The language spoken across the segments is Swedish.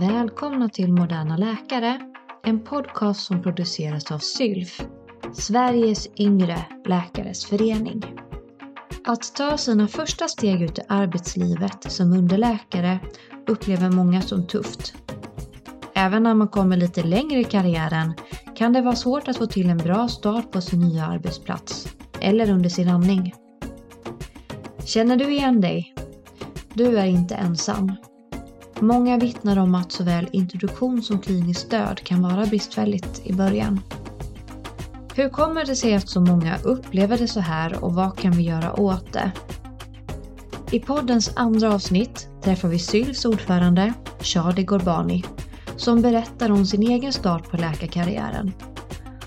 Välkomna till Moderna Läkare, en podcast som produceras av SYLF, Sveriges yngre läkares förening. Att ta sina första steg ut i arbetslivet som underläkare upplever många som tufft. Även när man kommer lite längre i karriären kan det vara svårt att få till en bra start på sin nya arbetsplats eller under sin andning. Känner du igen dig? Du är inte ensam. Många vittnar om att såväl introduktion som kliniskt stöd kan vara bristfälligt i början. Hur kommer det sig att så många upplever det så här och vad kan vi göra åt det? I poddens andra avsnitt träffar vi SYLFs ordförande Shadi Gorbani som berättar om sin egen start på läkarkarriären.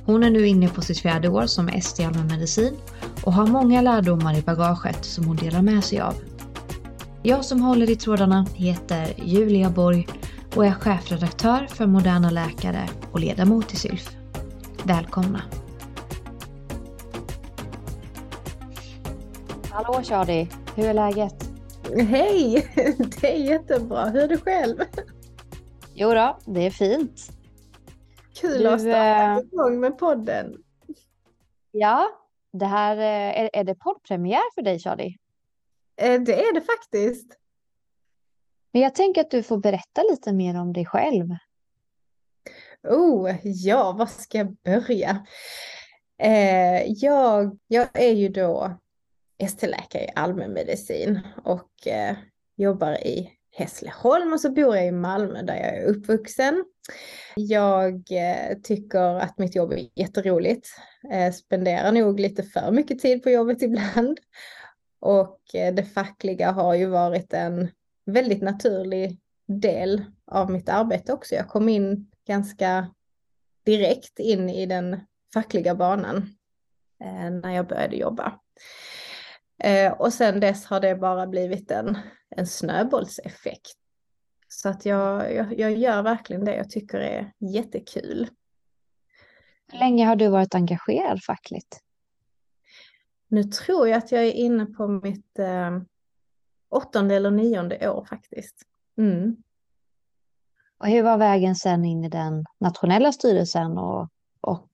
Hon är nu inne på sitt fjärde år som ST i allmänmedicin och har många lärdomar i bagaget som hon delar med sig av. Jag som håller i trådarna heter Julia Borg och är chefredaktör för Moderna Läkare och ledamot i SYLF. Välkomna! Hallå Shadi, hur är läget? Hej! Det är jättebra. Hur är det själv? Jo då, det är fint. Kul du, att starta igång med podden. Ja, det här eh, är, är det poddpremiär för dig Shadi? Eh, det är det faktiskt. Men jag tänker att du får berätta lite mer om dig själv. Oh, ja, var ska jag börja? Eh, jag, jag är ju då ST-läkare i allmänmedicin och eh, jobbar i Hässleholm och så bor jag i Malmö där jag är uppvuxen. Jag eh, tycker att mitt jobb är jätteroligt. Eh, spenderar nog lite för mycket tid på jobbet ibland. Och eh, det fackliga har ju varit en väldigt naturlig del av mitt arbete också. Jag kom in ganska direkt in i den fackliga banan eh, när jag började jobba. Eh, och sen dess har det bara blivit en en snöbollseffekt. Så att jag, jag, jag gör verkligen det jag tycker är jättekul. Hur länge har du varit engagerad fackligt? Nu tror jag att jag är inne på mitt eh, åttonde eller nionde år faktiskt. Mm. Och hur var vägen sen in i den nationella styrelsen och, och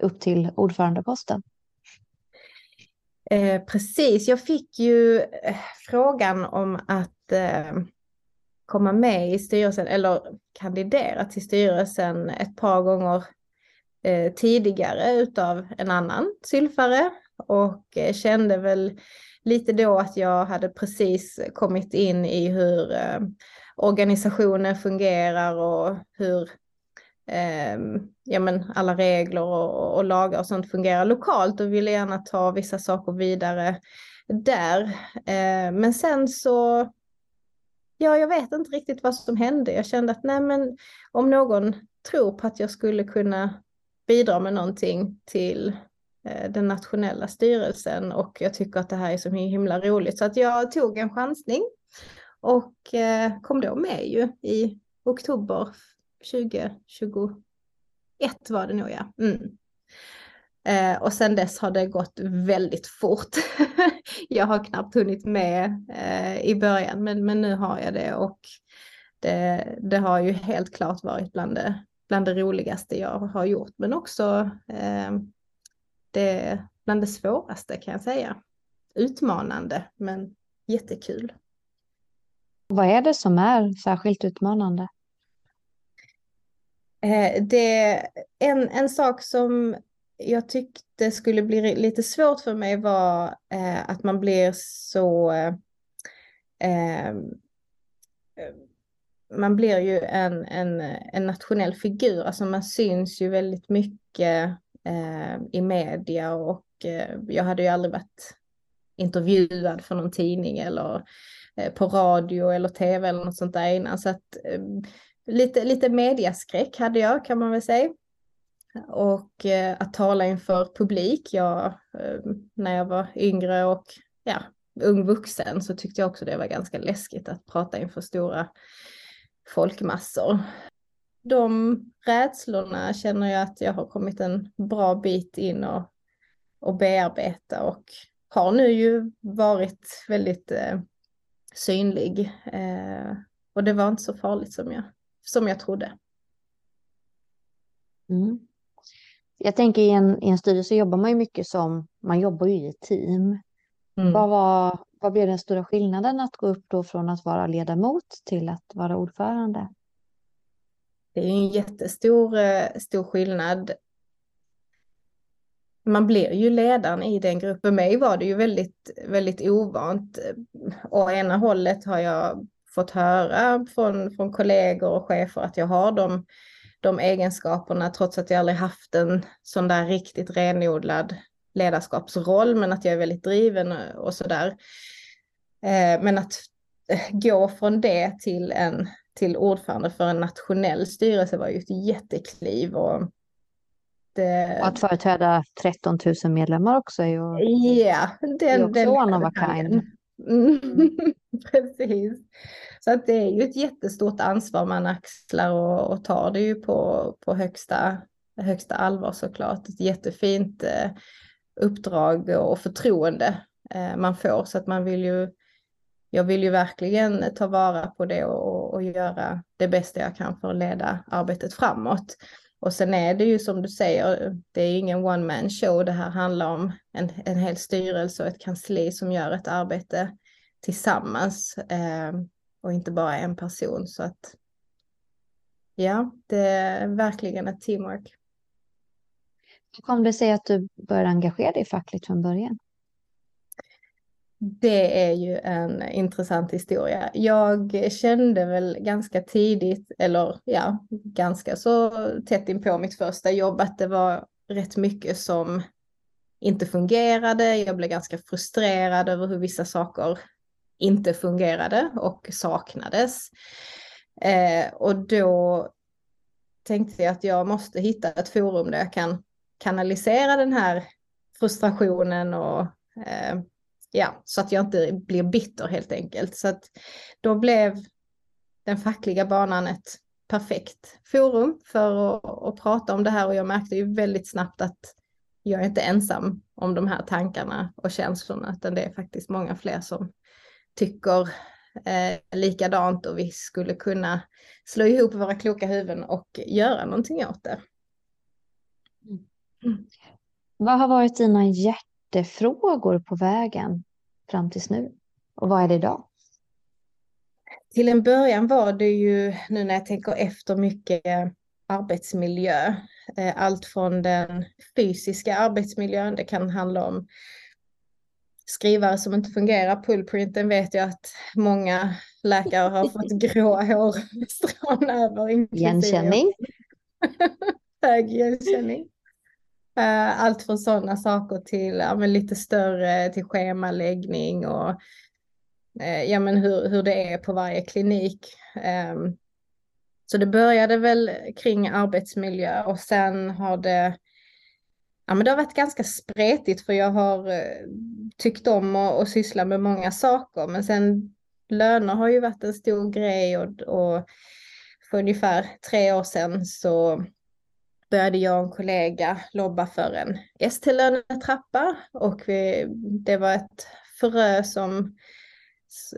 upp till ordförandeposten? Eh, precis, jag fick ju eh, frågan om att eh, komma med i styrelsen eller kandidera till styrelsen ett par gånger eh, tidigare utav en annan sylfare och eh, kände väl lite då att jag hade precis kommit in i hur eh, organisationen fungerar och hur eh, ja, men alla regler och, och, lagar och sånt fungerar lokalt och ville gärna ta vissa saker vidare där. Eh, men sen så, ja, jag vet inte riktigt vad som hände. Jag kände att nej, men om någon tror på att jag skulle kunna bidra med någonting till Eh, den nationella styrelsen och jag tycker att det här är så himla roligt så att jag tog en chansning och eh, kom då med ju i oktober 2021 var det nog ja. Mm. Eh, och sen dess har det gått väldigt fort. jag har knappt hunnit med eh, i början men, men nu har jag det och det, det har ju helt klart varit bland det, bland det roligaste jag har gjort men också eh, det, bland det svåraste kan jag säga. Utmanande men jättekul. Vad är det som är särskilt utmanande? Eh, det, en, en sak som jag tyckte skulle bli lite svårt för mig var eh, att man blir så... Eh, eh, man blir ju en, en, en nationell figur, alltså man syns ju väldigt mycket eh, i media och eh, jag hade ju aldrig varit intervjuad för någon tidning eller eh, på radio eller tv eller något sånt där innan. Så att eh, lite, lite mediaskräck hade jag kan man väl säga. Och eh, att tala inför publik, jag, eh, när jag var yngre och ja, ung vuxen så tyckte jag också det var ganska läskigt att prata inför stora folkmassor. De rädslorna känner jag att jag har kommit en bra bit in och, och bearbeta och har nu ju varit väldigt eh, synlig. Eh, och det var inte så farligt som jag som jag trodde. Mm. Jag tänker i en, i en styrelse jobbar man ju mycket som, man jobbar ju i ett team. Mm. Vad, var, vad blev den stora skillnaden att gå upp då från att vara ledamot till att vara ordförande? Det är en jättestor eh, stor skillnad. Man blir ju ledaren i den gruppen. För mig var det ju väldigt, väldigt ovant. Å ena hållet har jag fått höra från, från kollegor och chefer att jag har de, de egenskaperna trots att jag aldrig haft en sån där riktigt renodlad ledarskapsroll, men att jag är väldigt driven och sådär. Eh, men att eh, gå från det till, en, till ordförande för en nationell styrelse var ju ett jättekliv. Och det... Och att företräda 13 000 medlemmar också är ju ja, den, det är också den, one of a kind. Mm. Precis. Så att det är ju ett jättestort ansvar man axlar och, och tar det ju på, på högsta, högsta allvar såklart. Ett jättefint eh, uppdrag och förtroende eh, man får så att man vill ju jag vill ju verkligen ta vara på det och, och göra det bästa jag kan för att leda arbetet framåt. Och sen är det ju som du säger, det är ingen one man show. Det här handlar om en, en hel styrelse och ett kansli som gör ett arbete tillsammans eh, och inte bara en person. Så att ja, det är verkligen ett teamwork. Hur kom det sig att du började engagera dig fackligt från början? Det är ju en intressant historia. Jag kände väl ganska tidigt, eller ja, ganska så tätt in på mitt första jobb, att det var rätt mycket som inte fungerade. Jag blev ganska frustrerad över hur vissa saker inte fungerade och saknades. Eh, och då tänkte jag att jag måste hitta ett forum där jag kan kanalisera den här frustrationen och eh, ja, så att jag inte blir bitter helt enkelt. Så att då blev den fackliga banan ett perfekt forum för att, att prata om det här och jag märkte ju väldigt snabbt att jag är inte ensam om de här tankarna och känslorna, utan det är faktiskt många fler som tycker eh, likadant och vi skulle kunna slå ihop våra kloka huvuden och göra någonting åt det. Mm. mm. Vad har varit dina hjärtefrågor på vägen fram tills nu? Och vad är det idag? Till en början var det ju, nu när jag tänker efter mycket, arbetsmiljö. Eh, allt från den fysiska arbetsmiljön, det kan handla om skrivare som inte fungerar. Pullprinten vet jag att många läkare har fått gråa hårstrån över. Igenkänning. Hög igenkänning. Eh, allt från sådana saker till ja, men lite större, till schemaläggning och eh, ja, men hur, hur det är på varje klinik. Ehm, så det började väl kring arbetsmiljö och sen har det Ja, men det har varit ganska spretigt för jag har eh, tyckt om att syssla med många saker. Men sen löner har ju varit en stor grej och, och för ungefär tre år sedan så började jag och en kollega lobba för en ST-lönetrappa och vi, det var ett frö som,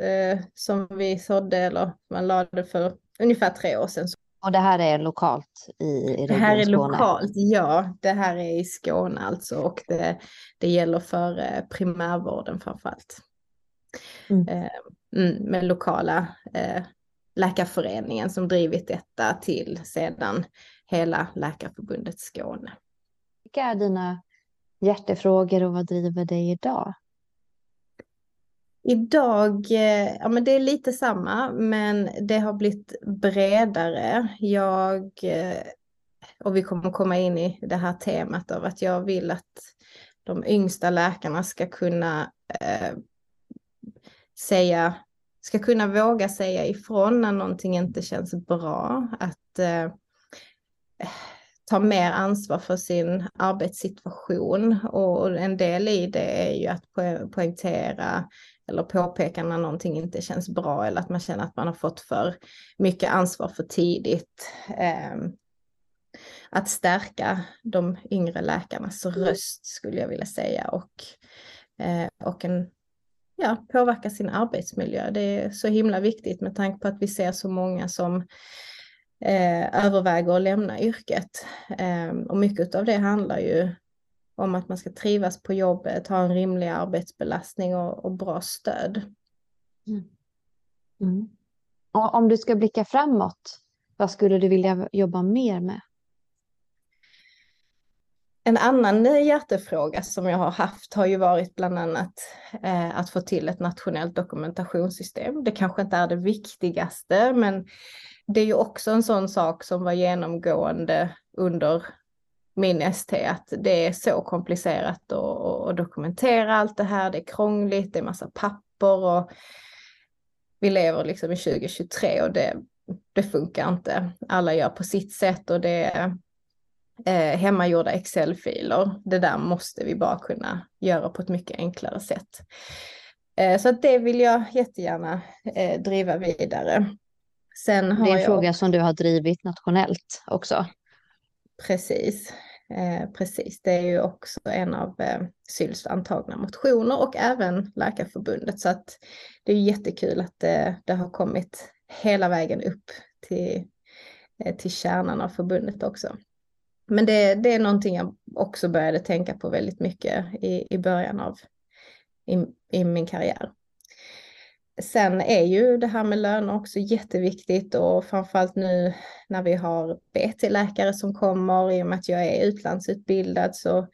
eh, som vi sådde eller man lade för ungefär tre år sedan. Och det här är lokalt i, i Det här är Skåne. lokalt, ja. Det här är i Skåne alltså och det, det gäller för eh, primärvården framförallt. Mm. Eh, mm, med lokala eh, läkarföreningen som drivit detta till sedan hela Läkarförbundet Skåne. Vilka är dina hjärtefrågor och vad driver dig idag? Idag, eh, ja men det är lite samma, men det har blivit bredare. Jag, eh, och vi kommer komma in i det här temat av att jag vill att de yngsta läkarna ska kunna eh, säga, ska kunna våga säga ifrån när någonting inte känns bra. Att eh, ta mer ansvar för sin arbetssituation och en del i det är ju att poängtera eller påpeka när någonting inte känns bra eller att man känner att man har fått för mycket ansvar för tidigt. Ehm, att stärka de yngre läkarnas röst skulle jag vilja säga och, eh, och en, ja, påverka sin arbetsmiljö. Det är så himla viktigt med tanke på att vi ser så många som eh, överväger att lämna yrket. Eh, och mycket av det handlar ju om att man ska trivas på jobbet, ha en rimlig arbetsbelastning och, och bra stöd. Mm. Mm. Och om du ska blicka framåt, vad skulle du vilja jobba mer med? En annan hjärtefråga som jag har haft har ju varit bland annat eh, att få till ett nationellt dokumentationssystem. Det kanske inte är det viktigaste, men det är ju också en sån sak som var genomgående under min ST, att det är så komplicerat att, dokumentera allt det här. Det är krångligt, det är massa papper och vi lever liksom i 2023 och det, det funkar inte. Alla gör på sitt sätt och det eh, hemmagjorda Excel-filer. Det där måste vi bara kunna göra på ett mycket enklare sätt. Eh, så att det vill jag jättegärna eh, driva vidare. Sen har det är en jag... fråga som du har drivit nationellt också. Precis. Eh, precis, det är ju också en av eh, SYLs antagna motioner och även Läkarförbundet. Så att det är jättekul att det, det har kommit hela vägen upp till, eh, till kärnan av förbundet också. Men det, det är någonting jag också började tänka på väldigt mycket i, i början av i, i min karriär. Sen är ju det här med löner också jätteviktigt och framförallt nu när vi har BT-läkare som kommer i och med att jag är utlandsutbildad så,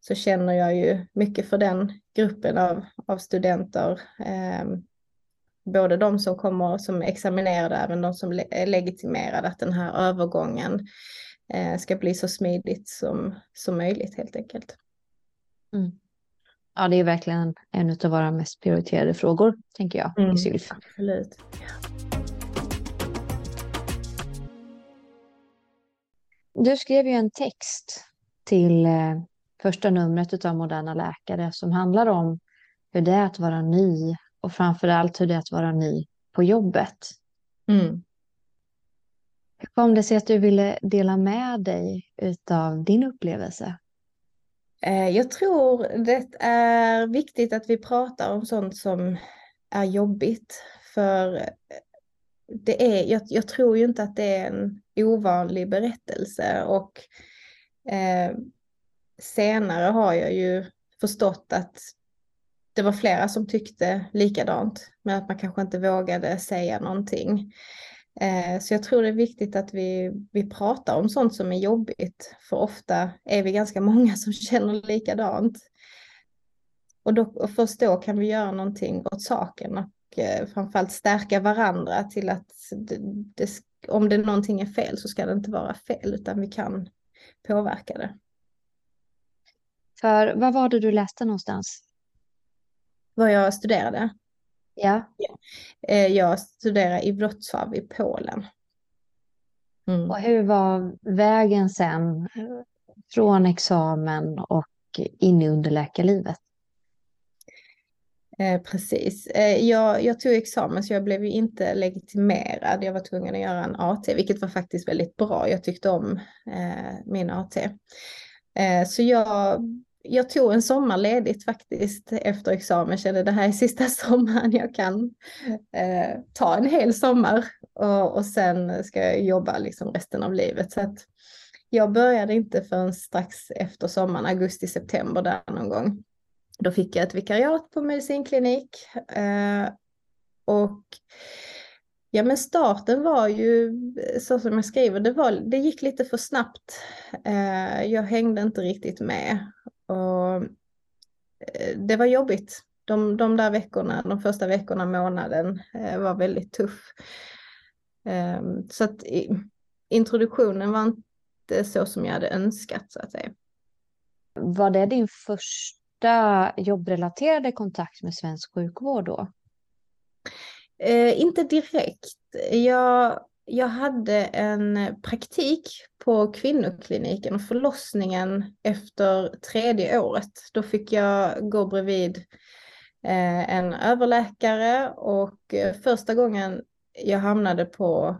så känner jag ju mycket för den gruppen av, av studenter. Eh, både de som kommer som examinerade, även de som är legitimerade, att den här övergången eh, ska bli så smidigt som, som möjligt helt enkelt. Mm. Ja, det är verkligen en av våra mest prioriterade frågor, tänker jag, mm, i SYLF. Absolut. Du skrev ju en text till eh, första numret av Moderna Läkare som handlar om hur det är att vara ny och framför allt hur det är att vara ny på jobbet. Mm. Hur kom det sig att du ville dela med dig av din upplevelse? Eh, jag tror det är viktigt att vi pratar om sånt som är jobbigt. För eh, det är, jag, jag tror ju inte att det är en ovanlig berättelse. Och eh, senare har jag ju förstått att det var flera som tyckte likadant. Men att man kanske inte vågade säga någonting. Eh, så jag tror det är viktigt att vi, vi pratar om sånt som är jobbigt, för ofta är vi ganska många som känner likadant. Och, då, och först då kan vi göra någonting åt saken och eh, framförallt stärka varandra till att det, det, om det någonting är fel så ska det inte vara fel, utan vi kan påverka det. För vad var det du läste någonstans? Vad jag studerade? Ja. Eh, jag studerar i Wrocław i Polen. Mm. Och hur var vägen sen från examen och in i underläkarlivet? Eh, precis. Eh, jag, jag, tog examen så jag blev ju inte legitimerad. Jag var tvungen att göra en AT, vilket var faktiskt väldigt bra. Jag tyckte om eh, min AT. Eh, så jag jag tog en sommar ledigt faktiskt efter examen. Kände det här är sista sommaren jag kan eh, ta en hel sommar och, och sen ska jag jobba liksom resten av livet. Så att jag började inte förrän strax efter sommaren, augusti-september där någon gång. Då fick jag ett vikariat på medicinklinik eh, och Ja men starten var ju så som jag skriver, det, var, det gick lite för snabbt. Eh, jag hängde inte riktigt med och eh, det var jobbigt. De, de där veckorna, de första veckorna, månaden eh, var väldigt tuff. Ehm, så att introduktionen var inte så som jag hade önskat så att säga. Var det din första jobbrelaterade kontakt med svensk sjukvård då? Eh, inte direkt. Jag jag hade en praktik på kvinnokliniken och förlossningen efter tredje året. Då fick jag gå bredvid eh, en överläkare och eh, första gången jag hamnade på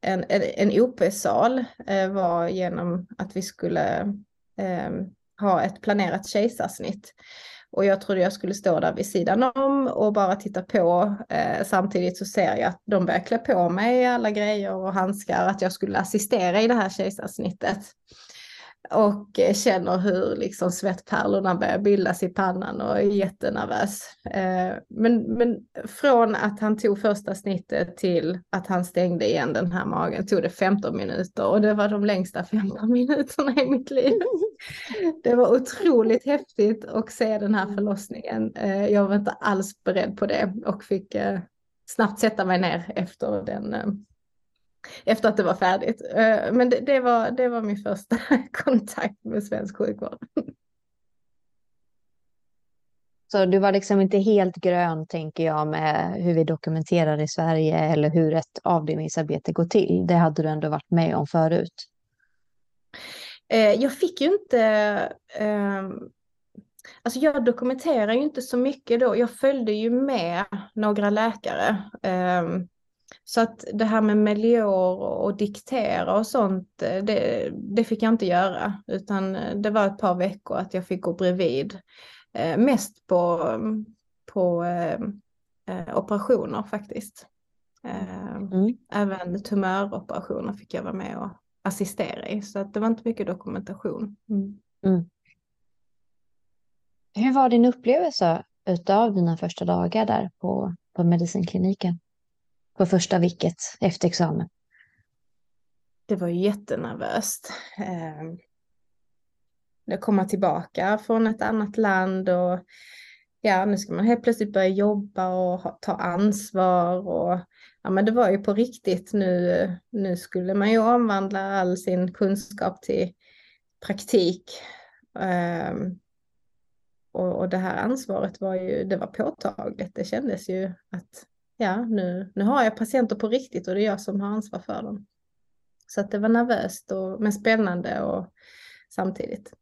en, en OP-sal eh, var genom att vi skulle ha ett planerat kejsarsnitt. Och jag trodde jag skulle stå där vid sidan om och bara titta på. Eh, samtidigt så ser jag att de börjar klä på mig alla grejer och handskar, att jag skulle assistera i det här kejsarsnittet och känner hur liksom svettpärlorna börjar bildas i pannan och är jättenervös. Eh, men, men från att han tog första snittet till att han stängde igen den här magen tog det 15 minuter och det var de längsta 15 minuterna i mitt liv. Det var otroligt häftigt att se den här förlossningen. Eh, jag var inte alls beredd på det och fick eh, snabbt sätta mig ner efter den efter att det var färdigt. Eh, men det, det, var, det var min första kontakt med svensk sjukvård. Så du var liksom inte helt grön, tänker jag, med hur vi dokumenterar i Sverige eller hur ett avdelningsarbete går till. Det hade du ändå varit med om förut. Eh, jag fick ju inte... Ehm, alltså jag dokumenterar ju inte så mycket då. Jag följde ju med några läkare. Så att det här med Melior och diktera och sånt, det, det, fick jag inte göra. Utan det var ett par veckor att jag fick gå bredvid. Eh, mest på, på eh, operationer faktiskt. Eh, mm. Även tumöroperationer fick jag vara med och assistera i. Så att det var inte mycket dokumentation. Mm. Mm. Hur var din upplevelse av dina första dagar där på, på medicinkliniken? På första vicket efter examen? Det var ju jättenervöst. Eh, att komma tillbaka från ett annat land och ja, nu ska man helt plötsligt börja jobba och ta ansvar och ja, men det var ju på riktigt nu. Nu skulle man ju omvandla all sin kunskap till praktik. Um, och, och det här ansvaret var ju, det var påtagligt. Det kändes ju att ja, nu, nu har jag patienter på riktigt och det är jag som har ansvar för dem. Så att det var nervöst och, men spännande och samtidigt.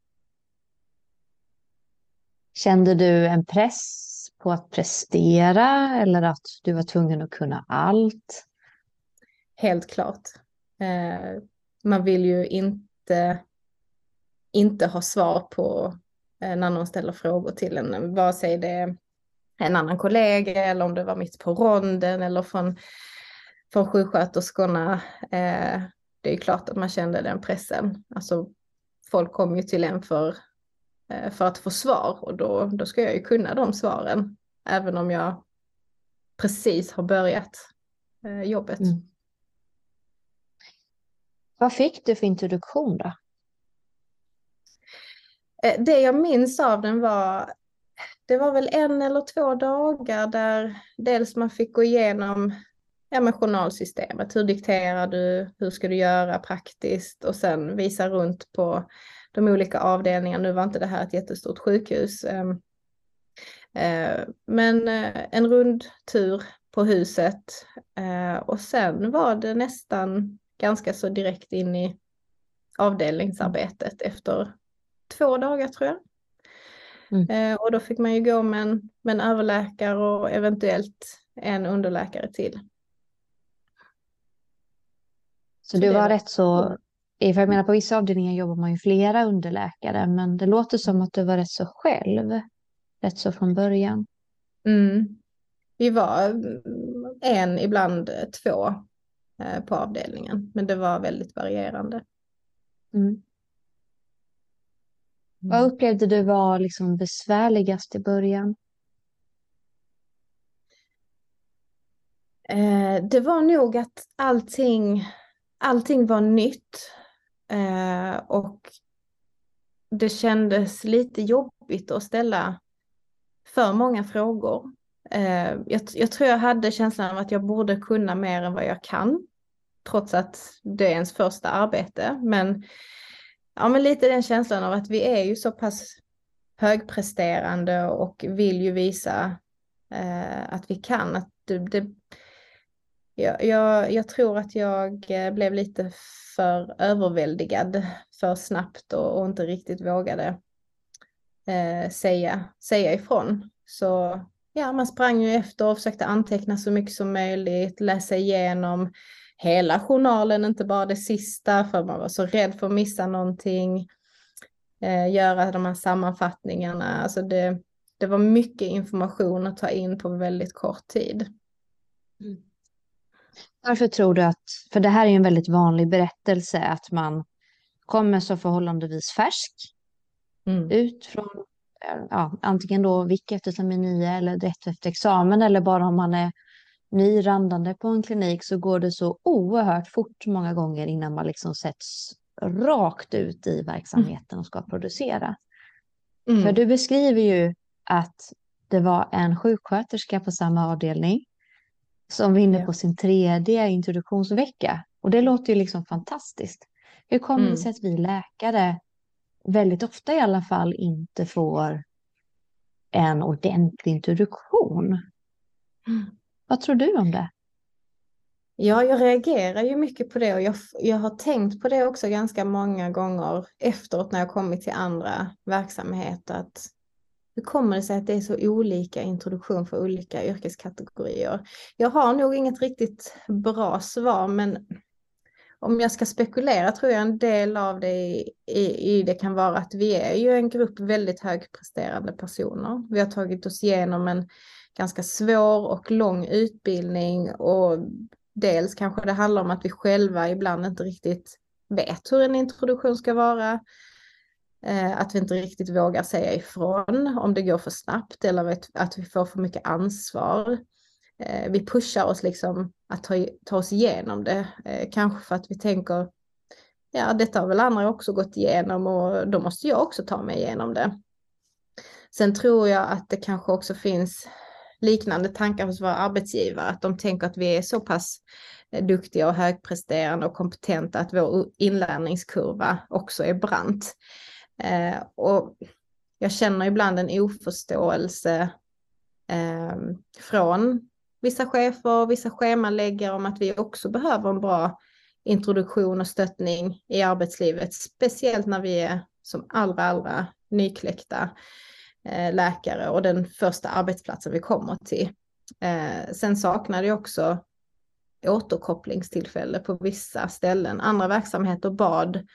Kände du en press på att prestera eller att du var tvungen att kunna allt? Helt klart. Eh, man vill ju inte, inte ha svar på eh, när någon ställer frågor till en, vare sig det en annan kollega eller om det var mitt på ronden eller från, från sjuksköterskorna. Eh, det är klart att man kände den pressen. Alltså, folk kom ju till en för, eh, för att få svar och då, då ska jag ju kunna de svaren. Även om jag precis har börjat eh, jobbet. Mm. Vad fick du för introduktion då? Eh, det jag minns av den var det var väl en eller två dagar där dels man fick gå igenom ja, med journalsystemet. Hur dikterar du? Hur ska du göra praktiskt? Och sen visa runt på de olika avdelningarna. Nu var inte det här ett jättestort sjukhus. Ehm, eh, men eh, en rundtur på huset eh, och sen var det nästan ganska så direkt in i avdelningsarbetet efter två dagar tror jag. Mm. Eh, och då fick man ju gå med en, med en överläkare och eventuellt en underläkare till. Så, så du var, var rätt så, för jag menar på vissa avdelningar jobbar man ju flera underläkare, men det låter som att du var rätt så själv, rätt så från början. Mm. Vi var en, ibland två eh, på avdelningen, men det var väldigt varierande. Mm. Vad mm. upplevde du var liksom besvärligast i början? Eh, det var nog att allting, allting var nytt. Eh, och det kändes lite jobbigt att ställa för många frågor. Eh, jag, jag, tror jag hade känslan av att jag borde kunna mer än vad jag kan. Trots att det är ens första arbete. Men ja, men lite den känslan av att vi är ju så pass högpresterande och vill ju visa eh, att vi kan. Att det, det, jag, jag, jag, tror att jag eh, blev lite för överväldigad för snabbt och, och inte riktigt vågade eh, säga, säga ifrån. Så ja, man sprang ju efter och försökte anteckna så mycket som möjligt, läsa igenom hela journalen, inte bara det sista, för man var så rädd för att missa någonting. Eh, göra de här sammanfattningarna, alltså det, det var mycket information att ta in på väldigt kort tid. Mm. Varför tror du att, för det här är ju en väldigt vanlig berättelse, att man kommer så förhållandevis färsk mm. ut från ja, antingen då VIK efter termin 9 eller rätt efter examen eller bara om man är nyrandande på en klinik så går det så oerhört fort många gånger innan man liksom sätts rakt ut i verksamheten och ska producera. Mm. För du beskriver ju att det var en sjuksköterska på samma avdelning som var inne på sin tredje introduktionsvecka. Och det låter ju liksom fantastiskt. Hur kommer mm. det sig att vi läkare väldigt ofta i alla fall inte får en ordentlig introduktion? Mm. Vad tror du om det? Ja, jag reagerar ju mycket på det och jag, jag har tänkt på det också ganska många gånger efteråt när jag kommit till andra verksamheter. Att hur kommer det sig att det är så olika introduktion för olika yrkeskategorier? Jag har nog inget riktigt bra svar, men om jag ska spekulera tror jag en del av det i, i, i, det kan vara att vi är ju en grupp väldigt högpresterande personer. Vi har tagit oss igenom en ganska svår och lång utbildning och dels kanske det handlar om att vi själva ibland inte riktigt vet hur en introduktion ska vara. Eh, att vi inte riktigt vågar säga ifrån om det går för snabbt eller att vi får för mycket ansvar. Eh, vi pushar oss liksom att ta, ta oss igenom det. Eh, kanske för att vi tänker, ja detta har väl andra också gått igenom och då måste jag också ta mig igenom det. Sen tror jag att det kanske också finns liknande tankar hos våra arbetsgivare, att de tänker att vi är så pass eh, duktiga och högpresterande och kompetenta att vår inlärningskurva också är brant. Eh, och jag känner ibland en oförståelse eh, från vissa chefer och vissa schemaläggare om att vi också behöver en bra introduktion och stöttning i arbetslivet, speciellt när vi är som allra, allra nykläckta eh, Eh, läkare och den första arbetsplatsen vi kommer till. Eh, sen saknar det också återkopplingstillfälle på vissa ställen. Andra verksamheter bad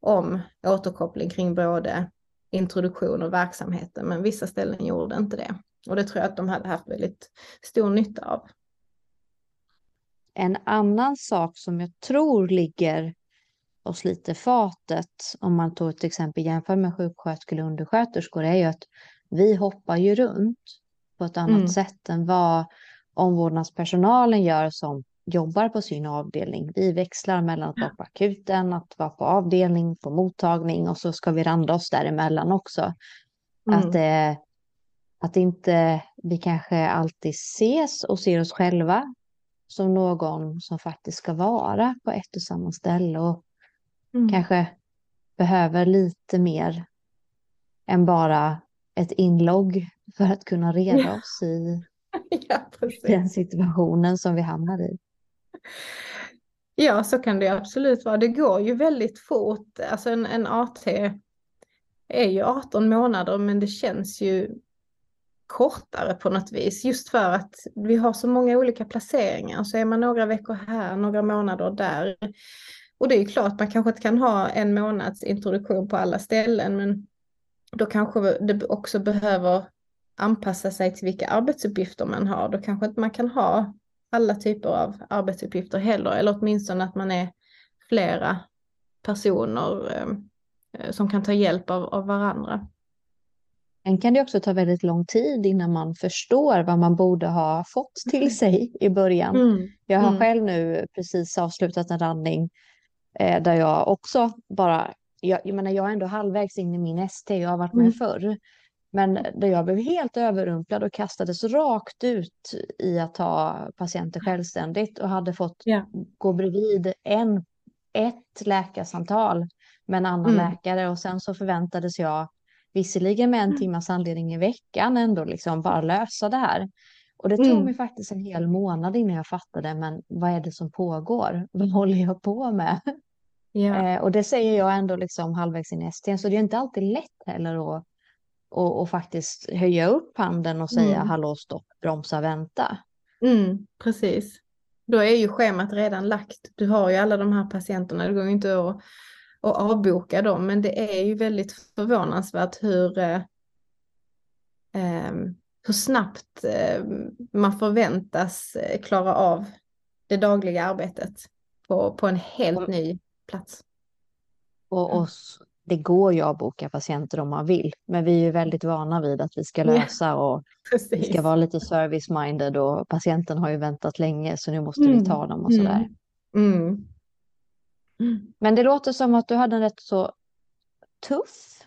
om återkoppling kring både introduktion och verksamheten, men vissa ställen gjorde inte det. Och det tror jag att de hade haft väldigt stor nytta av. En annan sak som jag tror ligger oss lite fatet, om man tar till exempel jämför med sjuksköterskor och undersköterskor, är ju att vi hoppar ju runt på ett annat mm. sätt än vad omvårdnadspersonalen gör som jobbar på sin avdelning. Vi växlar mellan att vara på akuten, att vara på avdelning, på mottagning och så ska vi randa oss däremellan också. Mm. Att, eh, att inte vi kanske alltid ses och ser oss själva som någon som faktiskt ska vara på ett och samma ställe och mm. kanske behöver lite mer än bara ett inlogg för att kunna reda ja. oss i ja, den situationen som vi hamnar i. Ja, så kan det absolut vara. Det går ju väldigt fort. Alltså en, en AT är ju 18 månader, men det känns ju kortare på något vis. Just för att vi har så många olika placeringar. Så är man några veckor här, några månader där. Och det är ju klart, man kanske inte kan ha en månads introduktion på alla ställen, men då kanske det också behöver anpassa sig till vilka arbetsuppgifter man har. Då kanske inte man kan ha alla typer av arbetsuppgifter heller, eller åtminstone att man är flera personer eh, som kan ta hjälp av, av varandra. Sen kan det också ta väldigt lång tid innan man förstår vad man borde ha fått till mm. sig i början. Mm. Jag har mm. själv nu precis avslutat en randning eh, där jag också bara, jag, jag menar jag är ändå halvvägs in i min ST, jag har varit med mm. förr. Men där jag blev helt överrumplad och kastades rakt ut i att ta patienter självständigt och hade fått yeah. gå bredvid en, ett läkarsamtal med en annan mm. läkare och sen så förväntades jag visserligen med en mm. timmas anledning i veckan ändå liksom bara lösa det här. Och det tog mm. mig faktiskt en hel månad innan jag fattade, men vad är det som pågår? Vad håller jag på med? Yeah. Eh, och det säger jag ändå liksom halvvägs in i ST, så det är inte alltid lätt heller att och, och faktiskt höja upp handen och säga mm. hallå stopp, bromsa, vänta. Mm, precis. Då är ju schemat redan lagt. Du har ju alla de här patienterna, det går ju inte att, att avboka dem, men det är ju väldigt förvånansvärt hur, eh, eh, hur snabbt eh, man förväntas eh, klara av det dagliga arbetet på, på en helt ny plats. Och, och det går ju att boka patienter om man vill, men vi är ju väldigt vana vid att vi ska lösa och Precis. vi ska vara lite service-minded och patienten har ju väntat länge så nu måste mm. vi ta dem och sådär. Mm. Mm. Men det låter som att du hade en rätt så tuff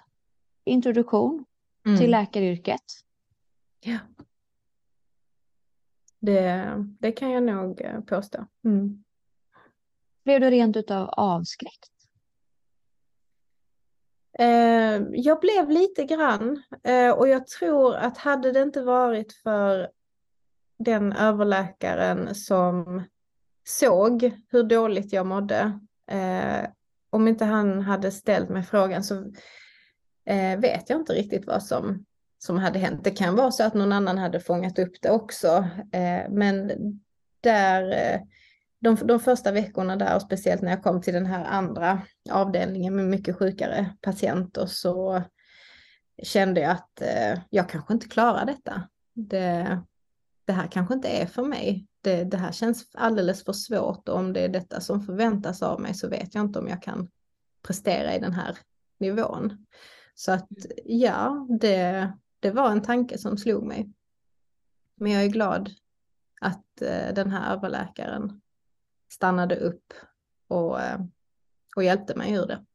introduktion till mm. läkaryrket. Ja. Det, det kan jag nog eh, påstå. Mm. Blev du rent utav avskräckt? Eh, jag blev lite grann eh, och jag tror att hade det inte varit för den överläkaren som såg hur dåligt jag mådde, eh, om inte han hade ställt mig frågan så eh, vet jag inte riktigt vad som, som hade hänt. Det kan vara så att någon annan hade fångat upp det också, eh, men där eh, de, de första veckorna där och speciellt när jag kom till den här andra avdelningen med mycket sjukare patienter så kände jag att eh, jag kanske inte klarar detta. Det, det här kanske inte är för mig. Det, det här känns alldeles för svårt och om det är detta som förväntas av mig så vet jag inte om jag kan prestera i den här nivån. Så att ja, det, det var en tanke som slog mig. Men jag är glad att eh, den här överläkaren stannade upp och, eh, och hjälpte mig ur det.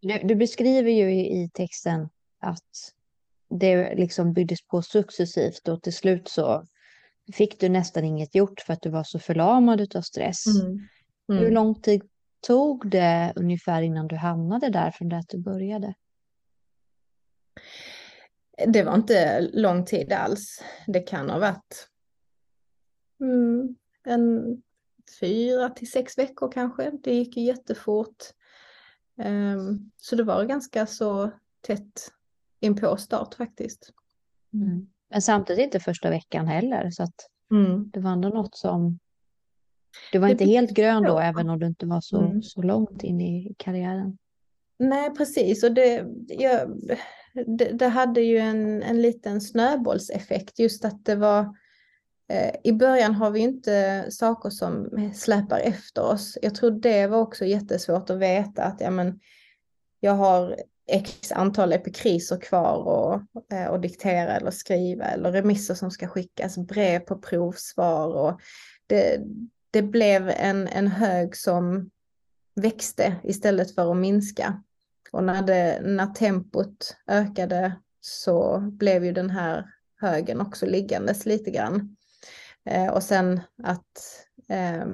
Du, du beskriver ju i texten att det liksom byggdes på successivt och till slut så fick du nästan inget gjort för att du var så förlamad av stress. Mm. Mm. Hur lång tid tog det ungefär innan du hamnade där från det att du började? Det var inte lång tid alls. Det kan ha varit mm, en fyra till sex veckor kanske. Det gick ju jättefort. Um, så det var ganska så tätt in på start faktiskt. Mm. Men samtidigt inte första veckan heller så att mm. det var ändå något som du var det inte helt grön då även om du inte var så, mm. så långt in i karriären. Nej precis och det, jag, det, det, hade ju en, en liten snöbollseffekt just att det var Eh, I början har vi inte saker som släpar efter oss. Jag tror det var också jättesvårt att veta att ja, men, jag har x antal epikriser kvar och, eh, och diktera eller skriva eller remisser som ska skickas, brev på provsvar och det, det blev en, en hög som växte istället för att minska. Och när, det, när tempot ökade så blev ju den här högen också liggandes lite grann. Eh, och sen att eh,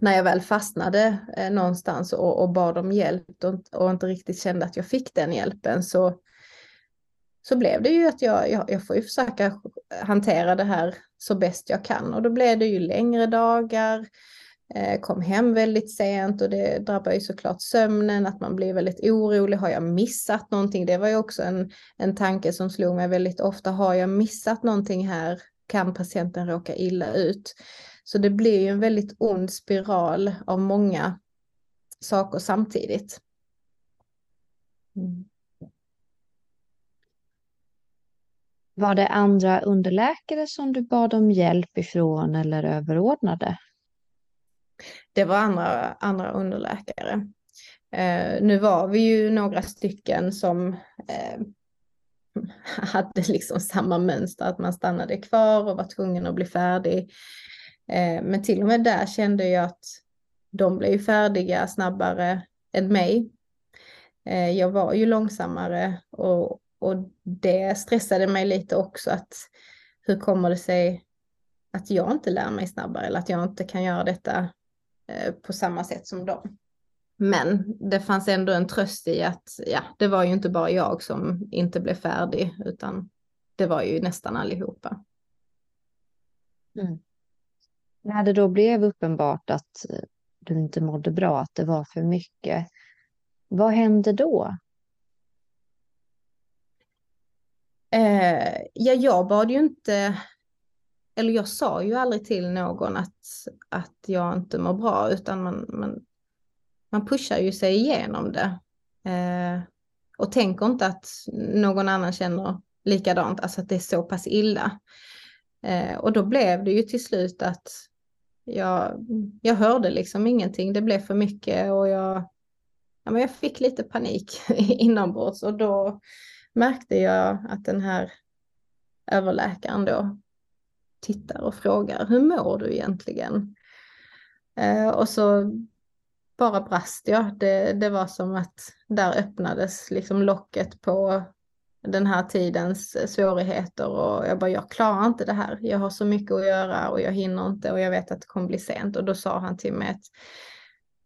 när jag väl fastnade eh, någonstans och, och bad om hjälp och, och, inte riktigt kände att jag fick den hjälpen så, så blev det ju att jag, jag, jag får ju försöka hantera det här så bäst jag kan. Och då blev det ju längre dagar, eh, kom hem väldigt sent och det drabbar ju såklart sömnen, att man blir väldigt orolig. Har jag missat någonting? Det var ju också en, en tanke som slog mig väldigt ofta. Har jag missat någonting här kan patienten råka illa ut. Så det blir ju en väldigt ond spiral av många saker samtidigt. Mm. Var det andra underläkare som du bad om hjälp ifrån eller överordnade? Det var andra, andra underläkare. Eh, nu var vi ju några stycken som eh, hade liksom samma mönster, att man stannade kvar och var tvungen att bli färdig. Eh, men till och med där kände jag att de blev färdiga snabbare än mig. Eh, jag var ju långsammare och, och det stressade mig lite också att hur kommer det sig att jag inte lär mig snabbare eller att jag inte kan göra detta eh, på samma sätt som dem. Men det fanns ändå en tröst i att ja, det var ju inte bara jag som inte blev färdig, utan det var ju nästan allihopa. Mm. När det då blev uppenbart att du inte mådde bra, att det var för mycket, vad hände då? Eh, ja, jag bad ju inte, eller jag sa ju aldrig till någon att, att jag inte mår bra, utan man, man man pushar ju sig igenom det. Eh, och tänker inte att någon annan känner likadant, alltså att det är så pass illa. Eh, och då blev det ju till slut att jag, jag hörde liksom ingenting, det blev för mycket och jag, ja, men jag fick lite panik inombords och då märkte jag att den här överläkaren då tittar och frågar hur mår du egentligen? Eh, och så bara brast jag. Det, det var som att där öppnades liksom locket på den här tidens svårigheter och jag bara, jag klarar inte det här. Jag har så mycket att göra och jag hinner inte och jag vet att det kommer bli sent. Och då sa han till mig att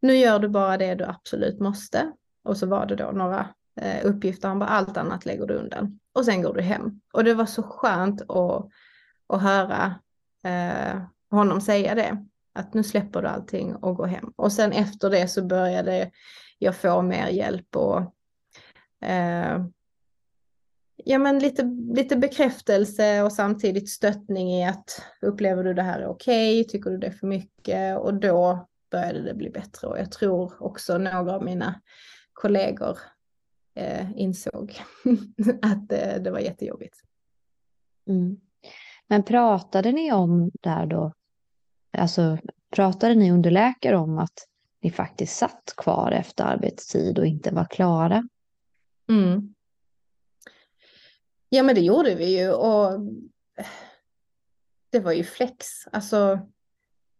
nu gör du bara det du absolut måste. Och så var det då några eh, uppgifter. Han bara, allt annat lägger du undan. Och sen går du hem. Och det var så skönt att, att höra eh, honom säga det. Att nu släpper du allting och går hem. Och sen efter det så började jag få mer hjälp och eh, ja, men lite, lite bekräftelse och samtidigt stöttning i att upplever du det här är okej, okay? tycker du det är för mycket och då började det bli bättre och jag tror också några av mina kollegor eh, insåg att eh, det var jättejobbigt. Mm. Men pratade ni om det här då, alltså pratade ni underläkare om att ni faktiskt satt kvar efter arbetstid och inte var klara? Mm. Ja men det gjorde vi ju och det var ju flex. Alltså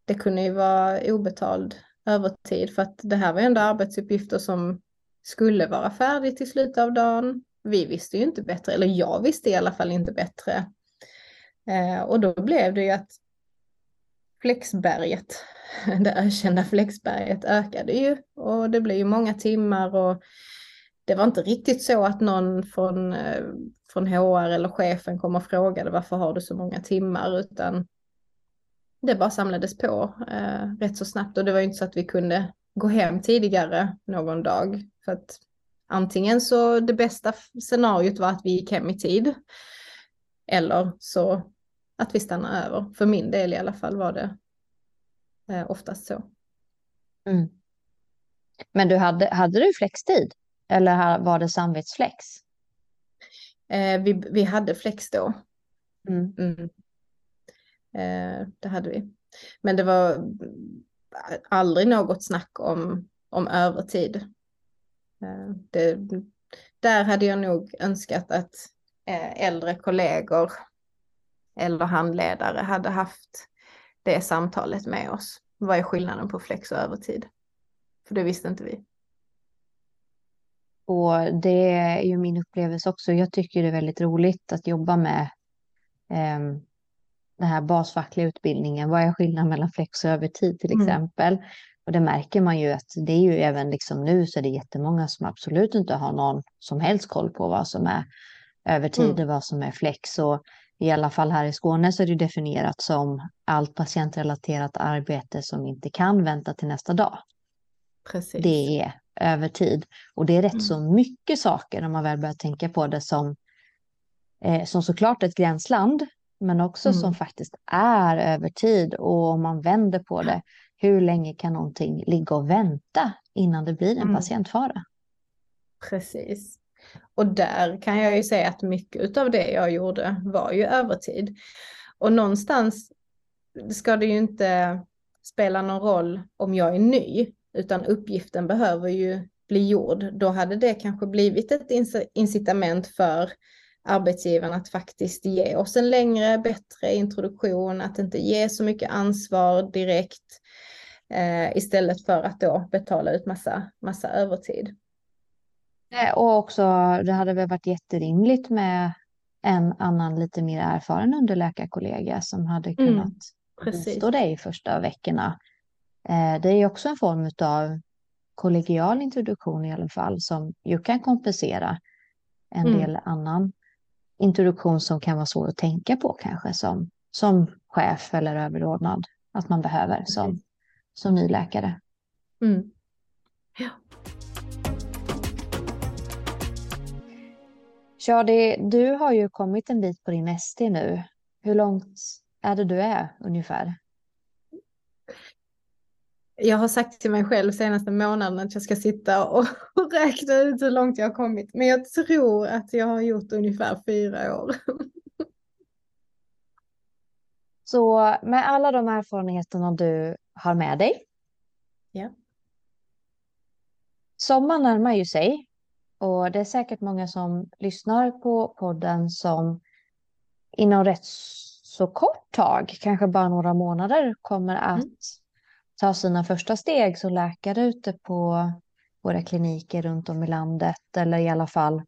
det kunde ju vara obetald övertid för att det här var ändå arbetsuppgifter som skulle vara färdigt till slutet av dagen. Vi visste ju inte bättre, eller jag visste i alla fall inte bättre. Eh, och då blev det ju att flexberget, det ökända flexberget ökade ju och det blev ju många timmar och det var inte riktigt så att någon från, eh, från HR eller chefen kom och frågade varför har du så många timmar utan det bara samlades på eh, rätt så snabbt. Och det var ju inte så att vi kunde gå hem tidigare någon dag för att antingen så det bästa scenariot var att vi gick hem i tid eller så att vi stannar över. För min del i alla fall var det eh, oftast så. Mm. Men du hade, hade du flextid? Eller var det samvetsflex? Eh, vi, vi hade flex då. Mm. Mm. Eh, det hade vi. Men det var aldrig något snack om, om övertid. Eh, det, där hade jag nog önskat att eh, äldre kollegor eller handledare hade haft det samtalet med oss. Vad är skillnaden på flex och övertid? För det visste inte vi. Och det är ju min upplevelse också. Jag tycker det är väldigt roligt att jobba med eh, den här basfackliga utbildningen. Vad är skillnaden mellan flex och övertid till mm. exempel? Mm. Och det märker man ju att det är ju även liksom nu så är det jättemånga som absolut inte har någon som helst koll på vad som är övertid mm. och vad som är flex. Och i alla fall här i Skåne så är det definierat som allt patientrelaterat arbete som inte kan vänta till nästa dag. Precis. Det är övertid. Och det är rätt mm. så mycket saker när man väl börjar tänka på det som, eh, som såklart ett gränsland, men också mm. som faktiskt är övertid. Och om man vänder på det, hur länge kan någonting ligga och vänta innan det blir en mm. patientfara? Precis. Och där kan jag ju säga att mycket av det jag gjorde var ju övertid. Och någonstans ska det ju inte spela någon roll om jag är ny, utan uppgiften behöver ju bli gjord. Då hade det kanske blivit ett incitament för arbetsgivaren att faktiskt ge oss en längre, bättre introduktion, att inte ge så mycket ansvar direkt eh, istället för att då betala ut massa, massa övertid. Eh, och också, det hade väl varit jätterimligt med en annan lite mer erfaren underläkarkollega som hade mm, kunnat mm, bistå dig första veckorna. Eh, det är också en form av kollegial introduktion i alla fall som ju kan kompensera en mm. del annan introduktion som kan vara svår att tänka på kanske som, som chef eller överordnad att man behöver som, som ny läkare. Mm. Ja. Shadi, du har ju kommit en bit på din ST nu. Hur långt är det du är ungefär? jag har sagt till mig själv senaste månaden att jag ska sitta och, och räkna ut hur långt jag har kommit. Men jag tror att jag har gjort ungefär fyra år. Så med alla de erfarenheterna du har med dig. Ja. Sommaren närmar ju sig och det är säkert många som lyssnar på podden som inom rätt så kort tag, kanske bara några månader, kommer att mm. ta sina första steg som läkare ute på våra kliniker runt om i landet eller i alla fall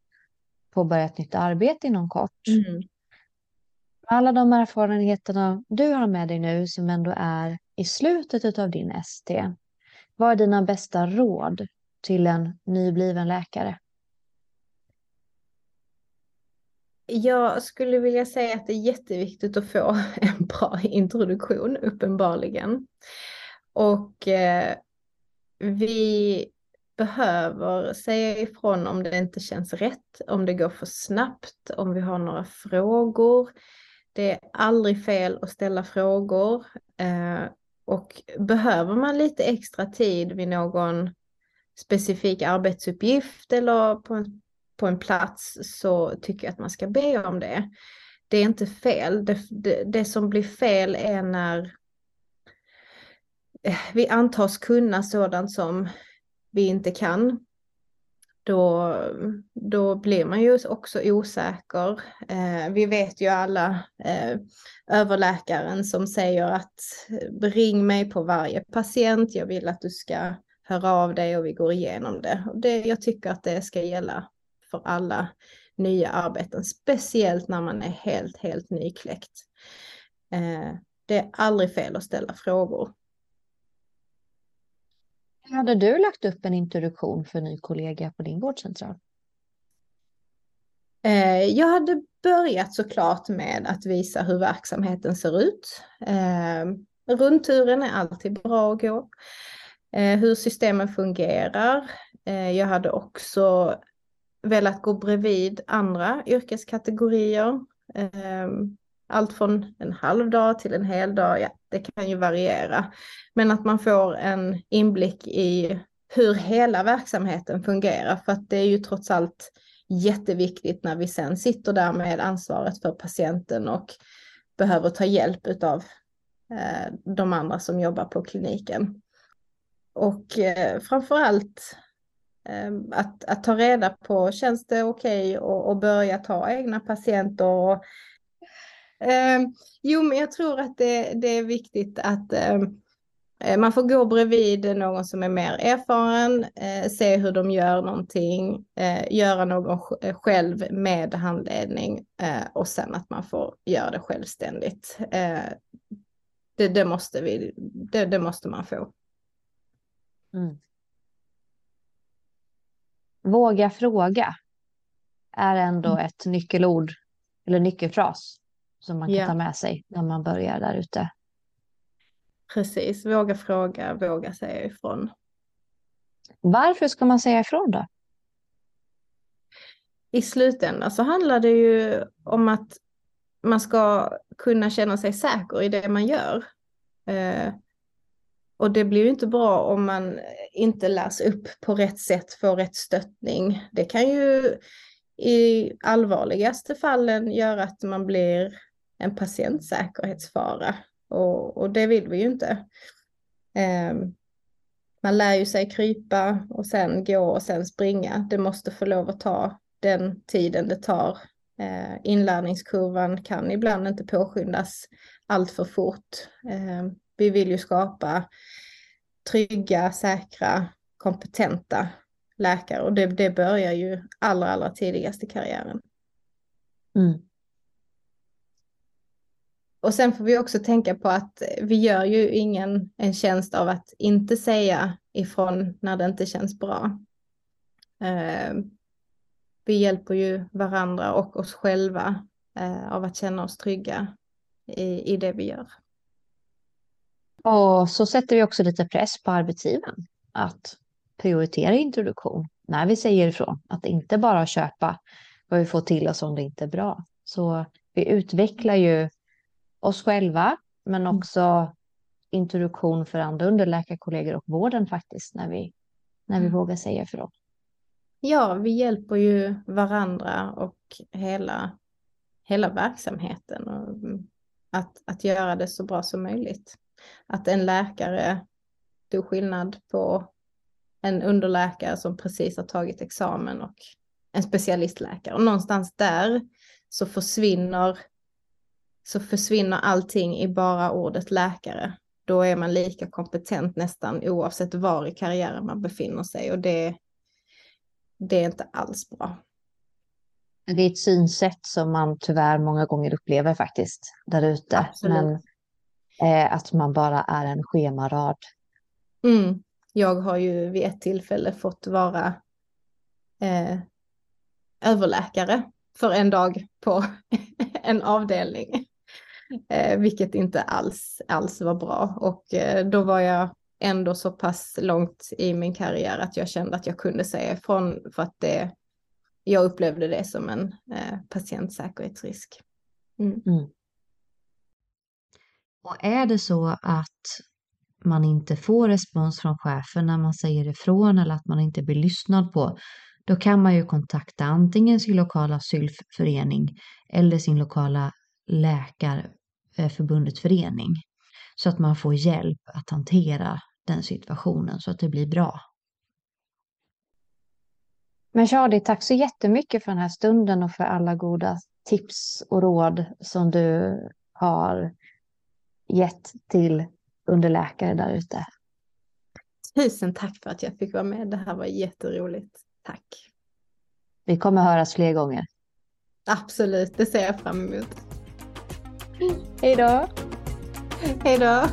påbörja ett nytt arbete inom kort. Mm. Alla de erfarenheterna du har med dig nu som ändå är i slutet av din ST. Vad är dina bästa råd till en nybliven läkare? Jag skulle vilja säga att det är jätteviktigt att få en bra introduktion, uppenbarligen. Och eh, vi behöver säga ifrån om det inte känns rätt, om det går för snabbt, om vi har några frågor. Det är aldrig fel att ställa frågor. Eh, och behöver man lite extra tid vid någon specifik arbetsuppgift eller på en, på en plats så tycker jag att man ska be om det. Det är inte fel. Det, det, det som blir fel är när eh, vi antas kunna sådant som vi inte kan då, då blir man ju också osäker. Eh, vi vet ju alla eh, överläkaren som säger att eh, ring mig på varje patient, jag vill att du ska höra av dig och vi går igenom det. Och det jag tycker att det ska gälla för alla nya arbeten, speciellt när man är helt, helt nykläckt. Eh, det är aldrig fel att ställa frågor. Hade du lagt upp en introduktion för en ny kollega på din vårdcentral? Eh, jag hade börjat såklart med att visa hur verksamheten ser ut. Eh, rundturen är alltid bra att gå. Hur systemen fungerar. Jag hade också velat gå bredvid andra yrkeskategorier ehm, allt från en halv dag till en hel dag, ja, det kan ju variera. Men att man får en inblick i hur hela verksamheten fungerar, för att det är ju trots allt jätteviktigt när vi sen sitter där med ansvaret för patienten och behöver ta hjälp av eh, de andra som jobbar på kliniken. Och eh, framför allt Ehm, att, att ta reda på, känns det okej okay att börja ta egna patienter och Eh, jo, men jag tror att det, det är viktigt att ehm, eh, man får gå bredvid någon som är mer erfaren, eh, se hur de gör någonting, eh, göra någon eh, själv med handledning eh, och sen att man får göra det självständigt. Eh, det, det, måste vi, det, det måste man få. Mm. Våga fråga är ändå mm. ett nyckelord eller nyckelfras som man kan ja. ta med sig när man börjar där ute. Precis, våga fråga, våga säga ifrån. Varför ska man säga ifrån då? I slutändan så handlar det ju om att man ska kunna känna sig säker i det man gör. Och det blir ju inte bra om man inte lärs upp på rätt sätt, får rätt stöttning. Det kan ju i allvarligaste fallen göra att man blir en patientsäkerhetsfara och, och det vill vi ju inte. Um, man lär ju sig krypa och sen gå och sen springa. Det måste få lov att ta den tiden det tar. Eh, inlärningskurvan kan ibland inte påskyndas allt för fort. Eh, vi vill ju skapa trygga, säkra, kompetenta läkare och det, det börjar ju allra, allra tidigast i karriären. Mm. Och sen får vi också tänka på att vi gör ju ingen en tjänst av att inte säga ifrån när det inte känns bra. Eh, vi hjälper ju varandra och oss själva eh, av att känna oss trygga i, i det vi gör. Och så sätter vi också lite press på arbetsgivaren att prioritera introduktion när vi säger ifrån. Att inte bara köpa vad vi får till oss om det inte är bra. Så vi utvecklar ju oss själva, men mm. också introduktion för andra underläkarkollegor och vården faktiskt när vi, när vi mm. vågar säga ifrån. Ja, vi hjälper ju varandra och hela, hela verksamheten och att, att göra det så bra som möjligt. Att en läkare tog skillnad på en underläkare som precis har tagit examen och en specialistläkare. Och någonstans där så försvinner, så försvinner allting i bara ordet läkare. Då är man lika kompetent nästan oavsett var i karriären man befinner sig och det, det är inte alls bra. Det är ett synsätt som man tyvärr många gånger upplever faktiskt där ute. Men eh, att man bara är en schemarad. Mm. Jag har ju vid ett tillfälle fått vara eh, överläkare för en dag på en avdelning. Eh, vilket inte alls, alls var bra. Och eh, då var jag ändå så pass långt i min karriär att jag kände att jag kunde säga ifrån för att det, jag upplevde det som en eh, patientsäkerhetsrisk. Mm. Mm. Och är det så att man inte får respons från chefen när man säger ifrån eller att man inte blir lyssnad på, då kan man ju kontakta antingen sin lokala sylfförening eller sin lokala läkarförbundets förening så att man får hjälp att hantera den situationen så att det blir bra. Men Charlie, tack så jättemycket för den här stunden och för alla goda tips och råd som du har gett till underläkare där ute. Tusen tack för att jag fick vara med. Det här var jätteroligt. Tack. Vi kommer höras fler gånger. Absolut, det ser jag fram emot. Hej då. Hej då.